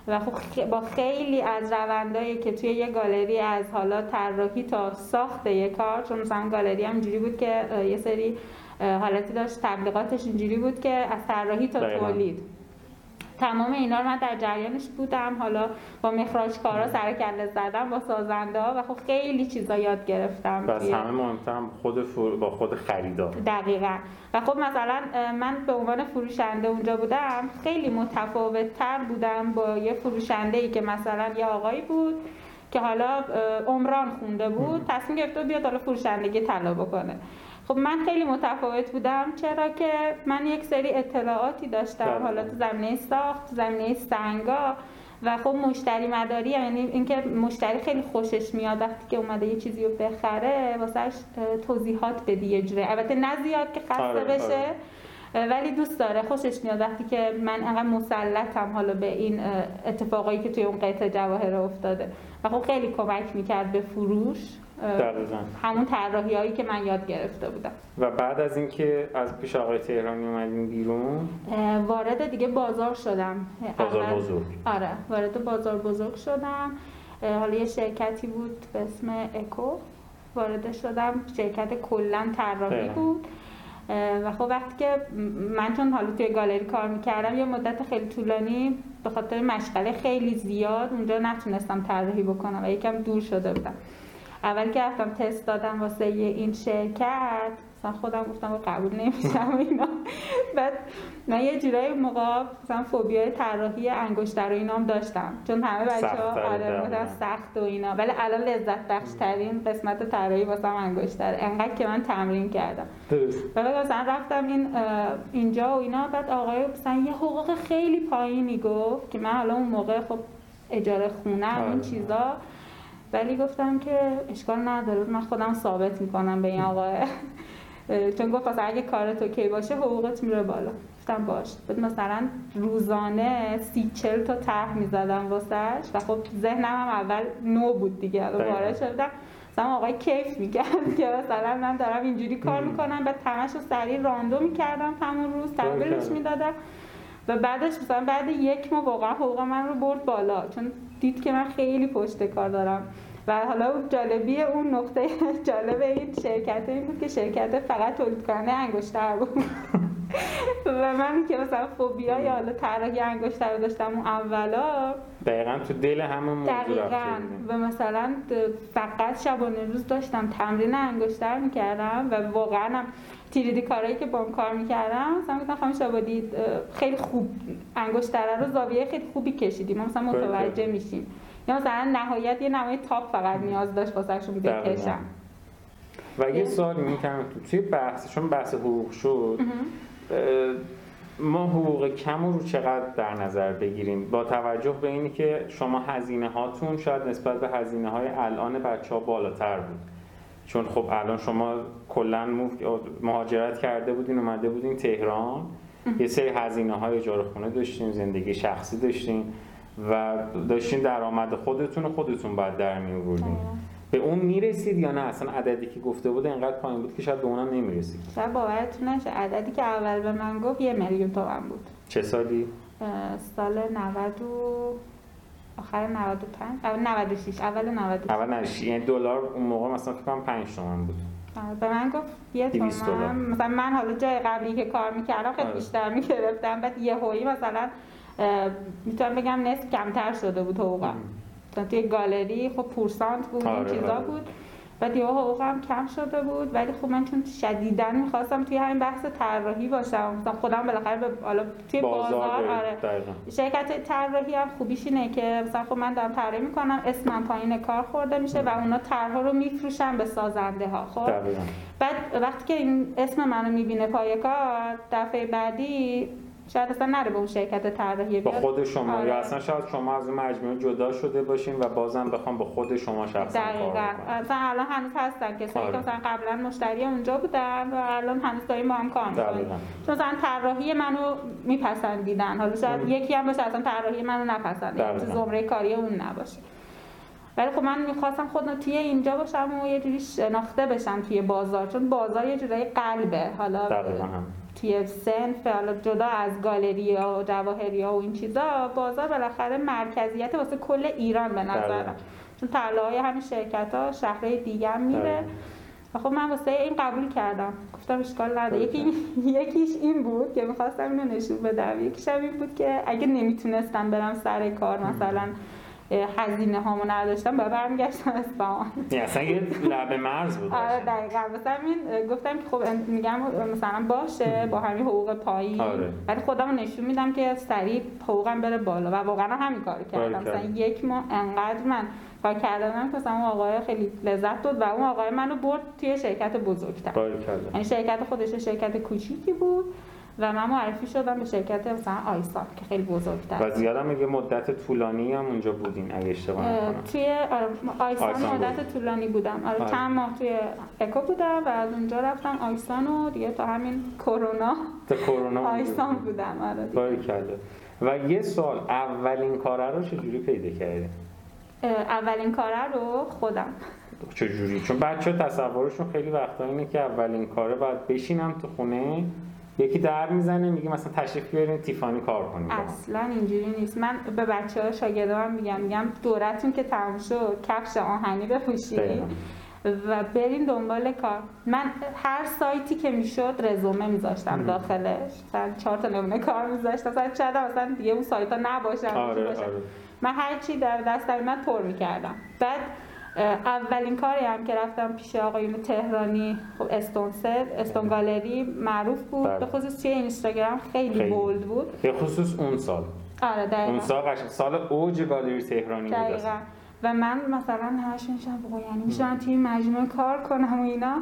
و خب با خیلی از روندایی که توی یه گالری از حالا طراحی تا ساخت یه کار چون مثلا گالری هم اینجوری بود که یه سری حالتی داشت تبلیغاتش اینجوری بود که از طراحی تا. تولید تمام اینا رو من در جریانش بودم. حالا با مخراج کارا سر کله زدم با سازنده ها و خب خیلی چیزا یاد گرفتم و از همه مهمتر خود فر... با خود خریدار دقیقا. و خب مثلا من به عنوان فروشنده اونجا بودم خیلی متفاوت تر بودم با یه فروشنده ای که مثلا یه آقایی بود که حالا عمران خونده بود. تصمیم گرفته بیاد حالا فروشندگی طلا بکنه. خب من خیلی متفاوت بودم چرا که من یک سری اطلاعاتی داشتم بله. حالا تو زمینه ساخت زمینه سنگا و خب مشتری مداری یعنی اینکه مشتری خیلی خوشش میاد وقتی که اومده یه چیزی رو بخره واسهش توضیحات بدی یه جوری البته نه زیاد که خسته آره، بشه آره. اه، ولی دوست داره خوشش میاد وقتی که من انقدر مسلطم حالا به این اتفاقایی که توی اون قطعه جواهر افتاده و خب خیلی کمک می‌کرد به فروش دقیقاً. همون طراحی هایی که من یاد گرفته بودم. و بعد از اینکه از پیش آقای تهرانی اومدین بیرون؟ وارد دیگه بازار شدم. بازار اول- بزرگ. آره وارد بازار بزرگ شدم. حالا یه شرکتی بود به اسم اکو. وارد شدم. شرکت کلا طراحی. بود. و خب وقتی که من چون حالا توی گالری کار می‌کردم یه مدت خیلی طولانی به خاطر مشغله خیلی زیاد اونجا نتونستم طراحی بکنم و یکم دور شده بودم. اول که رفتم تست دادم واسه این شرکت مثلا خودم گفتم قبول نمیشم اینا. بعد من یه جورایی موقع مثلا فوبیای طراحی انگشتر و اینا هم داشتم. چون همه بچه ها سخت‌تره آره. بودن سخت و اینا. ولی الان لذت بخش ترین قسمت طراحی واسه انگشتر انقدر که من تمرین کردم. درست. بعد مثلا رفتم این اینجا و اینا. بعد آقای مثلا یه حقوق خیلی پایینی گفت که من حالا اون موقع خب اجاره خونم آره. این چیزا. ولی گفتم که اشکال نداره. من خودم ثابت می‌کنم به این آقای اه، چون گفت مثلا اگه کارت اوکی باشه حقوقت میره بالا. گفتم باش. بعد مثلا روزانه سی چل تا طرح می‌زدم واسش و خب ذهنم هم اول نو بود دیگه. وارد شدم. مثلا آقای کیف می‌کرد که مثلا من دارم اینجوری کار می‌کنم. بعد تمش رو سریع راندو می‌کردم همون روز. تحویلش. می‌دادم. و بعدش مثلا بعد یک ماه واقعا حقوق من رو برد بالا. چون دید که من خیلی پشت کار دارم. و حالا جالبی اون نقطه جالب این شرکت این بود که شرکت فقط تولید کننده انگشتر بود. و من که مثلا فوبیا یا حالا طراحی انگشتر رو داشتم اون اولا دقیقا تو دل همون موضوع دقیقا. و مثلا فقط شبانه روز داشتم تمرین انگشتر می‌کردم و واقعا تیریدی کارهایی که با کار می‌کردم مثلا گفتم خانم شبادی اه، خیلی خوب انگشتره رو زاویه خیلی خوبی کشیدیم. ما مثلا. متوجه میشیم. یا مثلا نهایت یه نمای تاپ فقط نیاز داشت واسهشون دقیقاً. بکشم و یه سوال می‌کنم تو توی بحث چون بحث حقوق شد ما حقوق کم رو چقدر در نظر بگیریم؟ با توجه به اینی که شما هزینه هاتون شاید نسبت به هزینه های الان بچه ها بالاتر بود. چون خب الان شما کلا مهاجرت کرده بودین اومده بودین تهران. یه سری هزینه های اجاره خونه داشتین زندگی شخصی داشتین و داشتین درآمد خودتون و خودتون باید در می آوردین به اون می‌رسید یا نه؟ اصلا عددی که گفته بود انقدر پایین بود که شاید به اونم نمی‌رسید. شاید باورتون نشه عددی که اول به من گفت یه میلیون تومن بود. چه سالی؟ سال 90 و آخر 95 اول 96 اول 96 اول نش یعنی دلار اون موقع مثلا فکر کنم 5 تومن بود. به من گفت یه 200 دلار. تومن مثلا من حالا جای قبلی که کار می‌کردم خیلی آره. بیشتر می‌گرفتم. بعد یه هویی مثلا می‌تونم بگم نصف کمتر شده بود حقوقم. توی گالری خب پورسانت بود این آره، چیزا آره. بود. بعد یه حقوقم کم شده بود. ولی خب من چون شدیدا می‌خواستم توی همین بحث طراحی باشم. مثلا خودم بالاخره به حالا توی بازار بازار. آره. شرکت طراحی هم خوبیش اینه که مثلا خب من دارم طراحی می‌کنم اسمم پایین کار خورده میشه و اونا طرها رو میفروشن به سازنده ها خب؟ دقیقاً. بعد وقتی که این اسم منو می‌بینه پای کار دفعه بعدی شاید اصلا نره به اون شرکت طراحی با. خود شما آره. یا اصلا شاید شما از اون مجموعه جدا شده باشین و بازم بخوام با خود شما شخصا کار دقیقا بکنن. مثلا الان هنوز هستن کسایی آره. که مثلا قبلا مشتری اونجا بودن و الان هنوز داریم با هم کار می‌کنیم. چون مثلا طراحی منو میپسندیدن حالا شاید ام. یکی هم باشه اصلا طراحی منو دقیقاً. زمره کاری اون نباشه ولی خب من می‌خواستم خودم توی اینجا باشم و یه جوری شناخته بشم توی بازار چون بازار یه جورایی قلبه حالا دقیقاً حالا جدا از گالری ها و جواهری ها و این چیزا بازار بالاخره مرکزیت واسه کل ایران به دقیقاً. نظرم چون طلاهای همین شرکت ها شهرهای دیگه هم میره دقیقاً. و خب من واسه این قبول کردم گفتم اشکال نداره دقیقاً. یکی یکیش این بود که می‌خواستم اینو نشون بدم یکیش هم این بود که اگه نمی‌تونستم برم سر کار مثلا هزینه هامو نداشتم باید برمیگشتم اصفهان یعنی اصلا یه لبه مرز بود آره. دقیقا مثلا این گفتم که خب میگم مثلا باشه با همین حقوق پایین آره. ولی خودم نشون میدم که سریع حقوقم بره بالا و واقعا همین کار کردم. مثلا یک ماه انقدر من کار کردم که مثلا اون آقای خیلی لذت داد و اون آقای منو برد توی شرکت بزرگتر باریکلا. یعنی شرکت خودش شرکت کوچیکی بود و من معرفی شدم به شرکت مثلا آیسان که خیلی بزرگتر و زیادم یه مدت طولانی هم اونجا بودین اگه اشتباه اه، نکنم توی آیسان آیسان مدت بود. طولانی بودم آره آره. چند ماه توی اکو بودم و از اونجا رفتم آیسان و دیگه تا همین کرونا تا کرونا آیسان. بودم آره. باریکلا. و یه سوال اولین کاره رو چجوری پیدا کردی؟ اولین کاره رو خودم چجوری؟ چون بچه تصورشون خیلی وقتا اینه که اولین کاره باید بشینم تو خونه یکی در می‌زنه میگه مثلا تشریف بیارین تیفانی کار کنیم. اصلا اینجوری نیست من به بچه ها شاگردام میگم میگم دورتون که تموم شد کفش آهنی بپوشید. و برین دنبال کار من هر سایتی که می‌شد رزومه میذاشتم داخلش مثلا چهار تا نمونه کار میذاشتم مثلا شاید مثلا دیگه اون سایت ها نباشن آره،. آره. من هر چی در دستم من پر می‌کردم بعد اولین کاری هم که رفتم پیش آقایون تهرانی خب استونسر استون گالری معروف بود. بله. به خصوص توی اینستاگرام خیلی, خیلی. بولد بود. به خصوص اون سال. آره دقیقا. اون سال سال اوج گالری تهرانی بود دقیقا. اصلا. و من مثلا همش میشم بابا یعنی میشم توی مجموعه کار کنم و اینا.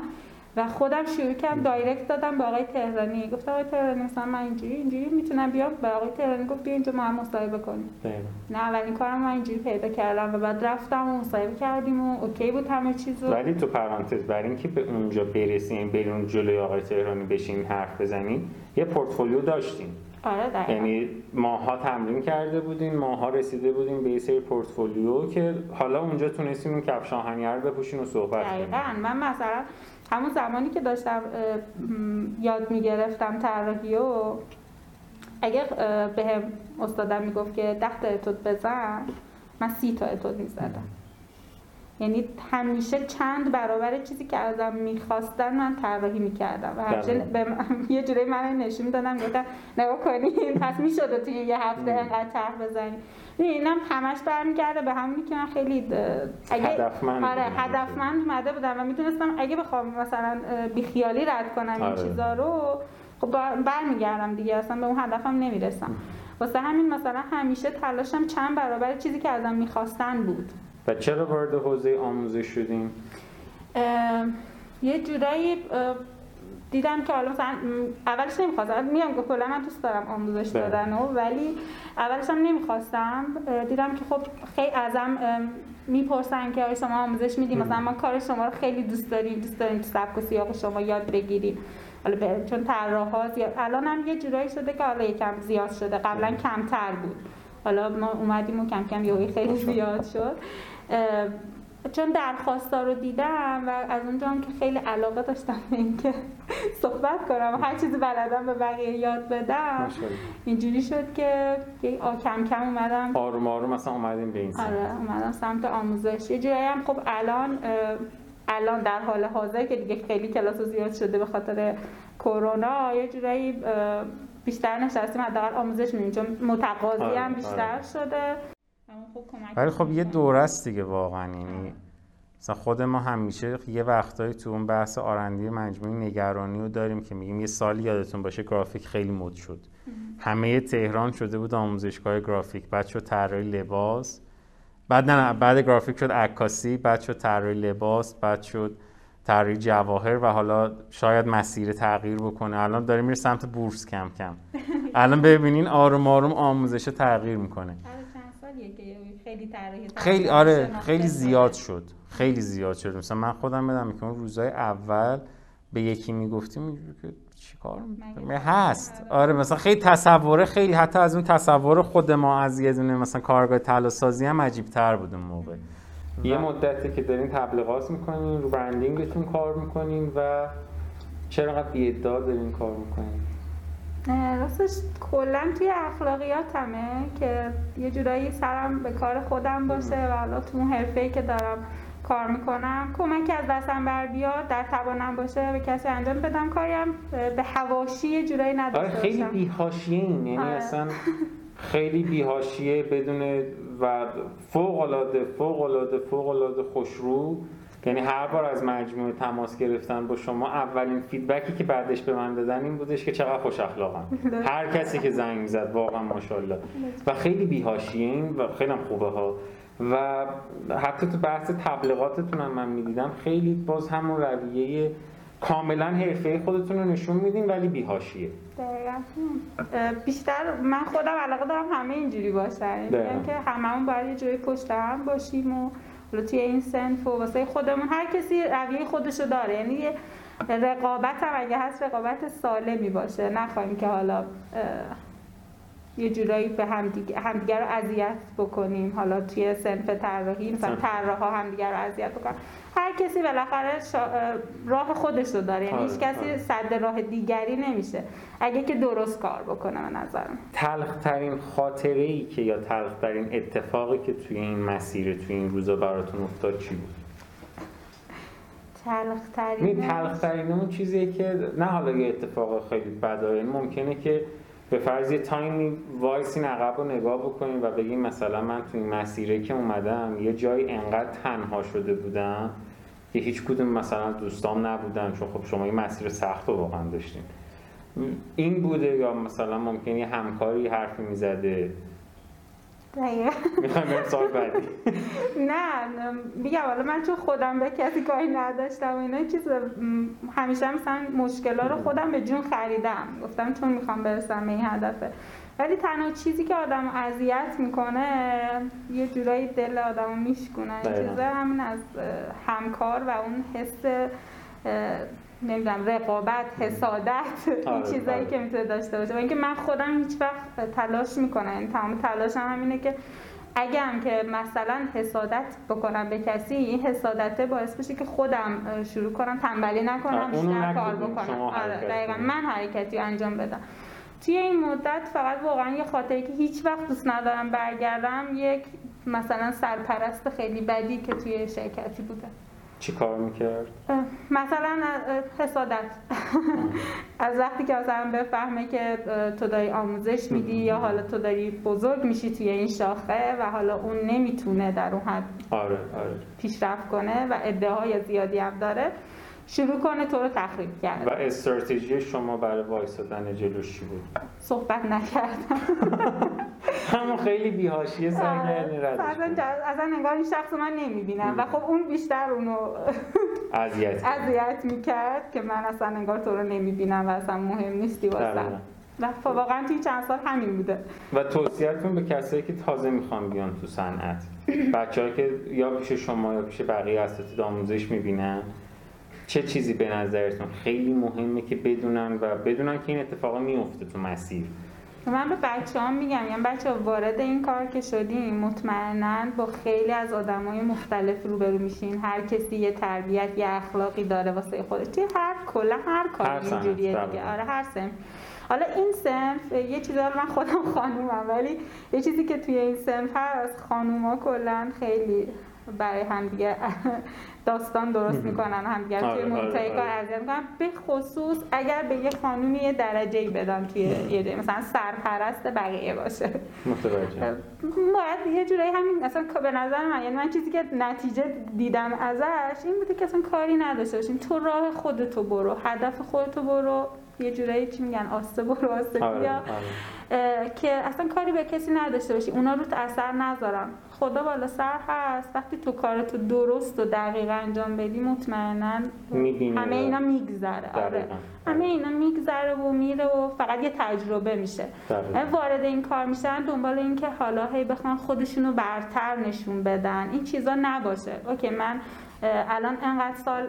و خودم شروع کردم دایرکت دادم به آقای تهرانی. گفتم آقای تهرانی مثلا من اینجوری اینجوری می‌تونم بیام. به آقای تهرانی گفت بیا اینجا ما هم مصاحبه کنیم. نه اولین کارم من اینجوری پیدا کردم و بعد رفتم و مصاحبه کردیم و اوکی بود همه چیز ولی تو پرانتز برای اینکه به اونجا برسیم بریم جلوی آقای تهرانی بشین حرف بزنیم یه پورتفولیو داشتیم. آره یعنی ماها تمرین کرده بودیم ماها رسیده بودیم به یه سری پورتفولیو که حالا اونجا تونستیم این کفش آهنی رو بپوشیم و صحبت کنیم. من مثلا همون زمانی که داشتم یاد می‌گرفتم طراحی و اگه به هم استادم می‌گفت که ده تا اتود بزن من سی تا اتود می‌زدم. یعنی همیشه چند برابر چیزی که ازم می‌خواستن من طراحی می‌کردم و همیشه دقیقاً. به یه جوری من نشون دادم گفتم نگاه کنین پس می‌شده توی یه هفته انقدر طرح بزنی. اینم همش برمیگرده به همونی که من خیلی اگه هدفمند آره. هدفمند اومده بودم و می‌دونستم اگه بخوام مثلا بیخیالی رد کنم این آره. چیزا رو خب بر- برمیگردم دیگه اصلا به اون هدفم نمی‌رسم واسه همین مثلا همیشه تلاشم چند برابر چیزی که ازم می‌خواستن بود و چرا وارد حوزه آموزش شدیم یه جورایی دیدم که حالا مثلا اولش نمی‌خواستم. میگم که کلا من دوست دارم آموزش بله. دادن و ولی اولش هم نمی‌خواستم. دیدم که خب خیلی ازم می‌پرسن که آیا شما آموزش میدیم مثلا ما کار شما رو خیلی دوست داریم دوست داریم تو سبک و سیاق شما یاد بگیریم. حالا به- چون طراحا زیاد الان هم یه جورایی شده که حالا یکم زیاد شده. قبلا کمتر بود. حالا ما اومدیم و کم کم یهویی خیلی زیاد شد. چون درخواستا رو دیدم و از اونجا هم که خیلی علاقه داشتم به اینکه صحبت کنم هر چیزی بلدم به بقیه یاد بدم. اینجوری شد که کم کم اومدم آروم آروم مثلا اومدیم به این سمت. آره اومدم سمت آموزش یه جورایی هم خب الان الان در حال حاضر که دیگه خیلی کلاس زیاد شده به خاطر کرونا یه جورایی بیشتر نشستیم حداقل آموزش میدیم چون متقاضی آره، هم بیشتر آره. شده کمک ولی خب یه. دوره است دیگه واقعا یعنی مثلا خود ما همیشه یه وقتایی تو اون بحث آرندی مجموعی نگرانی رو داریم که میگیم یه سالی یادتون باشه گرافیک خیلی مد شد. همه تهران شده بود آموزشگاه گرافیک بعد شد طراحی لباس بعد نه, نه بعد گرافیک شد عکاسی بعد شد طراحی لباس بعد شد طراحی جواهر و حالا شاید مسیر تغییر بکنه. الان داره میره سمت بورس کم کم. الان ببینین آروم آروم آموزش تغییر می‌کنه. که خیلی طراحی خیلی آره خیلی. زیاد شد. خیلی زیاد شد. مثلا من خودم بدم که اون روزای اول به یکی می‌گفتیم که چی کار مگه می‌کنی؟ هست. آره مثلا خیلی تصوره خیلی حتی از اون تصور خود ما از یه دونه مثلا کارگاه طلا سازی هم عجیب تر بود اون موقع. یه مدتی که دارین تبلیغات می‌کنین رو برندینگتون کار می‌کنین و چرا بی ادعا دارین کار می‌کنین؟ راستش کلا توی اخلاقیاتمه که یه جورایی سرم به کار خودم باشه و حالا تو اون حرفه‌ای که دارم کار می‌کنم کمکی از دستم بر بیاد در توانم باشه به کسی انجام بدم کاریم به حواشی یه جورایی آره نداشته خیلی باشم بی‌حاشیه این یعنی آره. اصلا خیلی بی‌حاشیه بدون و فوق العاده فوق العاده فوق العاده خوشرو یعنی هر بار از مجموعه تماس گرفتن با شما اولین فیدبکی که بعدش به من دادن این بودش که چقدر خوش اخلاقم هر کسی که زنگ می‌زد واقعا ماشاءالله. و خیلی بی‌حاشیه این و خیلی خوبه ها. و حتی تو بحث تبلیغاتتون هم من می‌دیدم خیلی باز همون رویه کاملا حرفه خودتون رو نشون میدین ولی. اه، بیشتر من خودم علاقه دارم همه اینجوری باشن. یعنی که هممون باید یه جوری پشت هم باشیم و توی این سنف و واسه خودمون. هر کسی رویه خودشو داره. یعنی رقابت هم اگه هست رقابت سالمی باشه. نخواهیم که حالا یه جورایی به همدیگه همدیگه رو اذیت بکنیم. حالا توی سنف طراحی مثلا. طراحا همدیگه رو اذیت بکنن. هر کسی بالاخره شا- اه، راه خودش رو داره یعنی آره، هیچ کسی آره. صد راه دیگری نمیشه اگه که درست کار بکنه به نظرم تلخ ترین خاطره ای که یا تلخ ترین اتفاقی که توی این مسیر توی این روزا براتون افتاد چی بود؟ تلخ ترین تلخ ترین اون چیزیه که نه حالا یه اتفاق خیلی بده ممکنه که به فرض یه time ی وایسین عقب رو نگاه بکنیم و بگیم مثلا من توی این مسیره که اومدم یه جایی انقدر تنها شده بودم که هیچ کدوم مثلا دوستام نبودن چون خب شما این مسیر سخت رو واقعا داشتین. این بوده یا مثلا ممکنه یه همکاری حرفی می‌زده؟ دقیقاً. می‌خوایم بریم سال بعدی. نه میگم حالا من چون خودم به کسی کاری نداشتم و اینا چیز همیشه مثلا مشکلا رو خودم به جون خریدم. گفتم چون می‌خوام برسم به این هدفه ولی تنها چیزی که آدم اذیت می‌کنه یه جورایی دل آدم رو میشکنه این. چیزا همین از همکار و اون حس نمی‌دونم رقابت حسادت این آره، چیزایی آره. که می‌تونه داشته باشه. و اینکه من خودم هیچ وقت تلاش می‌کنم. یعنی تمام تلاشم هم اینه که اگه هم که مثلا حسادت بکنم به کسی این حسادته باعث بشه که خودم شروع کنم تنبلی نکنم بیشتر کار بکنم. آره دقیقا. من حرکتی انجام بدم. توی این مدت فقط واقعا یه خاطری که هیچ وقت دوست ندارم برگردم یک مثلا سرپرست خیلی بدی که توی شرکتی بوده. چی کار می‌کرد؟ مثلا حسادت. از وقتی که مثلا بفهمه که تو داری آموزش میدی یا حالا تو داری بزرگ میشی توی این شاخه و حالا اون نمی‌تونه در اون حد آره آره. پیشرفت کنه و ادعاهای زیادی هم داره. شروع کنه تو رو تخریب و کرد استراتژی شما برای وایستادن جلوش چی بود؟ صحبت نکردم. همون خیلی بیهاشیه سعی کردین ردش. اصلا انگار این شخص من نمی‌بینم. و خب اون بیشتر اونو اذیت. اذیت می‌کرد که من اصلا انگار تو رو نمی‌بینم و اصلا مهم نیستی. واسم. و خب واقعا توی چند سال همین بوده. و توصیهتون به کسایی که تازه می‌خوان بیان تو صنعت. بچه‌ها که یا پیش شما یا پیش بقیه اساتید آموزش می‌بینن؟ چه چیزی به نظرتون خیلی مهمه که بدونن و بدونن که این اتفاقا میفته تو مسیر؟ من به بچه هم میگم یعنی بچه وارد این کار که شدیم مطمئنا با خیلی از آدم های مختلف روبرو میشین. هر کسی یه تربیت یه اخلاقی داره واسه خودش. هر کلا هر کار اینجوریه. دیگه. آره هر سنف حالا این سنف یه چیزی حالا من خودم خانومم ولی یه چیزی که توی این سنف هست خانوما کلا خیلی برای همدیگه داستان درست می‌کنن همدیگه رو آره، توی آره، کار آره. اذیت می‌کنن به خصوص اگر به یه خانومی یه درجه ای بدن توی یه جایی مثلا سرپرست بقیه باشه. متوجه. باید یه جورایی همین اصلا به نظر من یعنی من چیزی که نتیجه دیدم ازش این بوده که اصلا کاری نداشته باشین تو راه خودتو برو هدف خودتو برو. یه جورایی چی میگن آسته برو آسته بیا. آره. که اصلا کاری به کسی نداشته باشی. اونا رو اثر نذارم خدا بالا سر هست. وقتی تو کارتو درست و دقیق انجام بدی مطمئنا همه اینا میگذره. آره. همه اینا میگذره و میره و فقط یه تجربه میشه. وارد این کار میشن دنبال این که حالا هی بخوان خودشونو برتر نشون بدن. این چیزا نباشه. اوکی من الان انقدر سال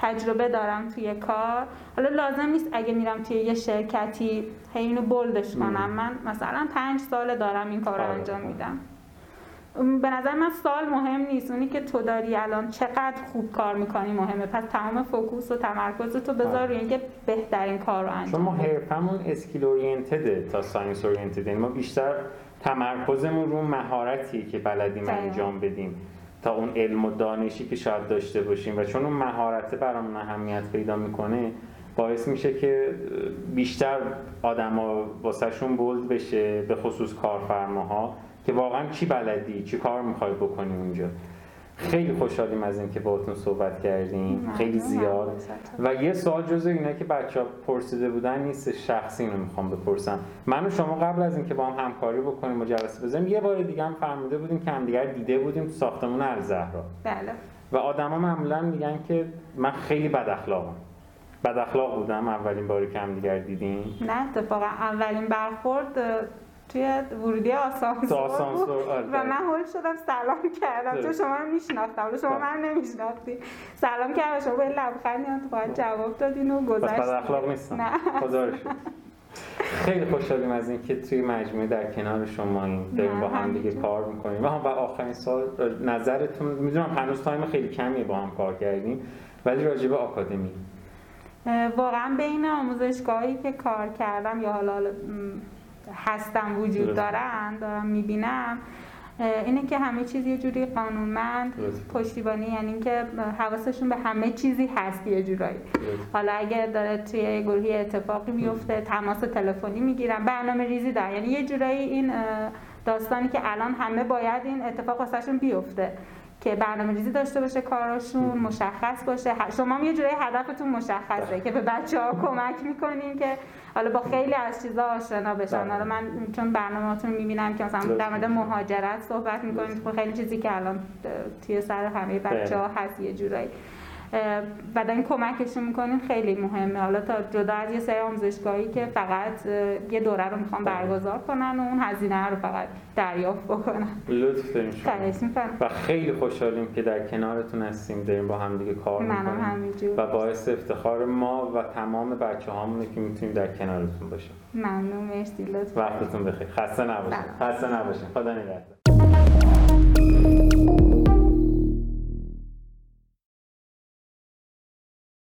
تجربه دارم توی کار حالا لازم نیست اگه میرم توی یه شرکتی هی اینو bold ش کنم من مثلا پنج سال دارم این کار رو آره. انجام میدم به نظر من سال مهم نیست اونی که تو داری الان چقدر خوب کار می‌کنی مهمه پس تمام focus و تمرکز تو بذار آره. روی اینکه بهترین کار رو چون انجام ما بدی. حرفمون skill oriented ه تا science یعنی ما بیشتر تمرکزمون رو مهارتیه که بلدیم. انجام بدیم تا اون علم و دانشی که شاید داشته باشیم. و چون اون مهارت برامون اهمیت پیدا می‌کنه باعث میشه که بیشتر آدما واسهشون بولد بشه به خصوص کارفرماها که واقعا چی بلدی؟ چی کار می‌خوای بکنی اونجا؟ خیلی خوشحالیم از اینکه باهاتون صحبت کردیم. خیلی. زیاد. و یه سوال جز اینا که بچه ها پرسیده بودن نیست شخصی اینو می‌خوام بپرسم. من و شما قبل از اینکه با هم همکاری بکنیم و جلسه بزنیم یه بار دیگه هم فرموده بودیم که همدیگر دیده بودیم تو ساختمون الزهرا بله. و آدما معمولا میگن که من خیلی بد اخلاقم. بد اخلاق بودم اولین باری که همدیگر دیدیم. نه اتفاقا اولین برخورد توی ورودی آسانسور آسانسور، بود. آره. و من هول شدم سلام کردم. تو. شما رو میشناختم. ولی شما من نمیشناختی. سلام کردم. شما با لبخندی هم تو باید جواب دادین و گذشت بد اخلاق نیستم. نه. خدا رو. خیلی خوشحالیم از اینکه توی مجموعه در کنار شما این داریم با هم دیگه. کار می‌کنیم. و هم و آخرین سال نظرتون می‌دونم هنوز تایم خیلی کمی با هم کار کردیم ولی راجع به آکادمی. واقعا بین آموزشگاهی که کار کردم یا حالا هستم وجود. دارن دارم می‌بینم. اینه که همه چیز یه جوری قانونمند. پشتیبانی یعنی اینکه حواسشون به همه چیزی هست یه جورایی. حالا اگه داره توی یه گروهی اتفاقی میفته تماس تلفنی می‌گیرن برنامه ریزی دارن. یعنی یه جورایی این داستانی که الان همه باید این اتفاق واسهشون بیفته. که برنامه ریزی داشته باشه کاراشون مشخص باشه. شما هم یه جورایی هدفتون مشخصه که به بچه ها کمک می‌کنین که حالا با خیلی از چیزا آشنا بشن. بله. حالا من چون برنامه‌هاتون می‌بینم که مثلا در مورد مهاجرت صحبت می‌کنید خب خیلی چیزی که الان توی سر همه بچه ها هست یه جورایی. و دارین کمکشون می‌کنین خیلی مهمه. حالا تا جدا از یه سری آموزشگاهی که فقط یه دوره رو می‌خوان برگزار کنن و اون هزینه رو فقط دریافت بکنن. لطف داریم شما. و خیلی خوشحالیم که در کنارتون هستیم داریم با هم دیگه کار می‌کنیم. و باعث افتخار ما و تمام بچه هامونه که می‌تونیم در کنارتون باشیم. ممنون مرسی لطفا. وقتتون بخیر. خسته نباشید. بله. خسته نباشید. خدا نگهدار.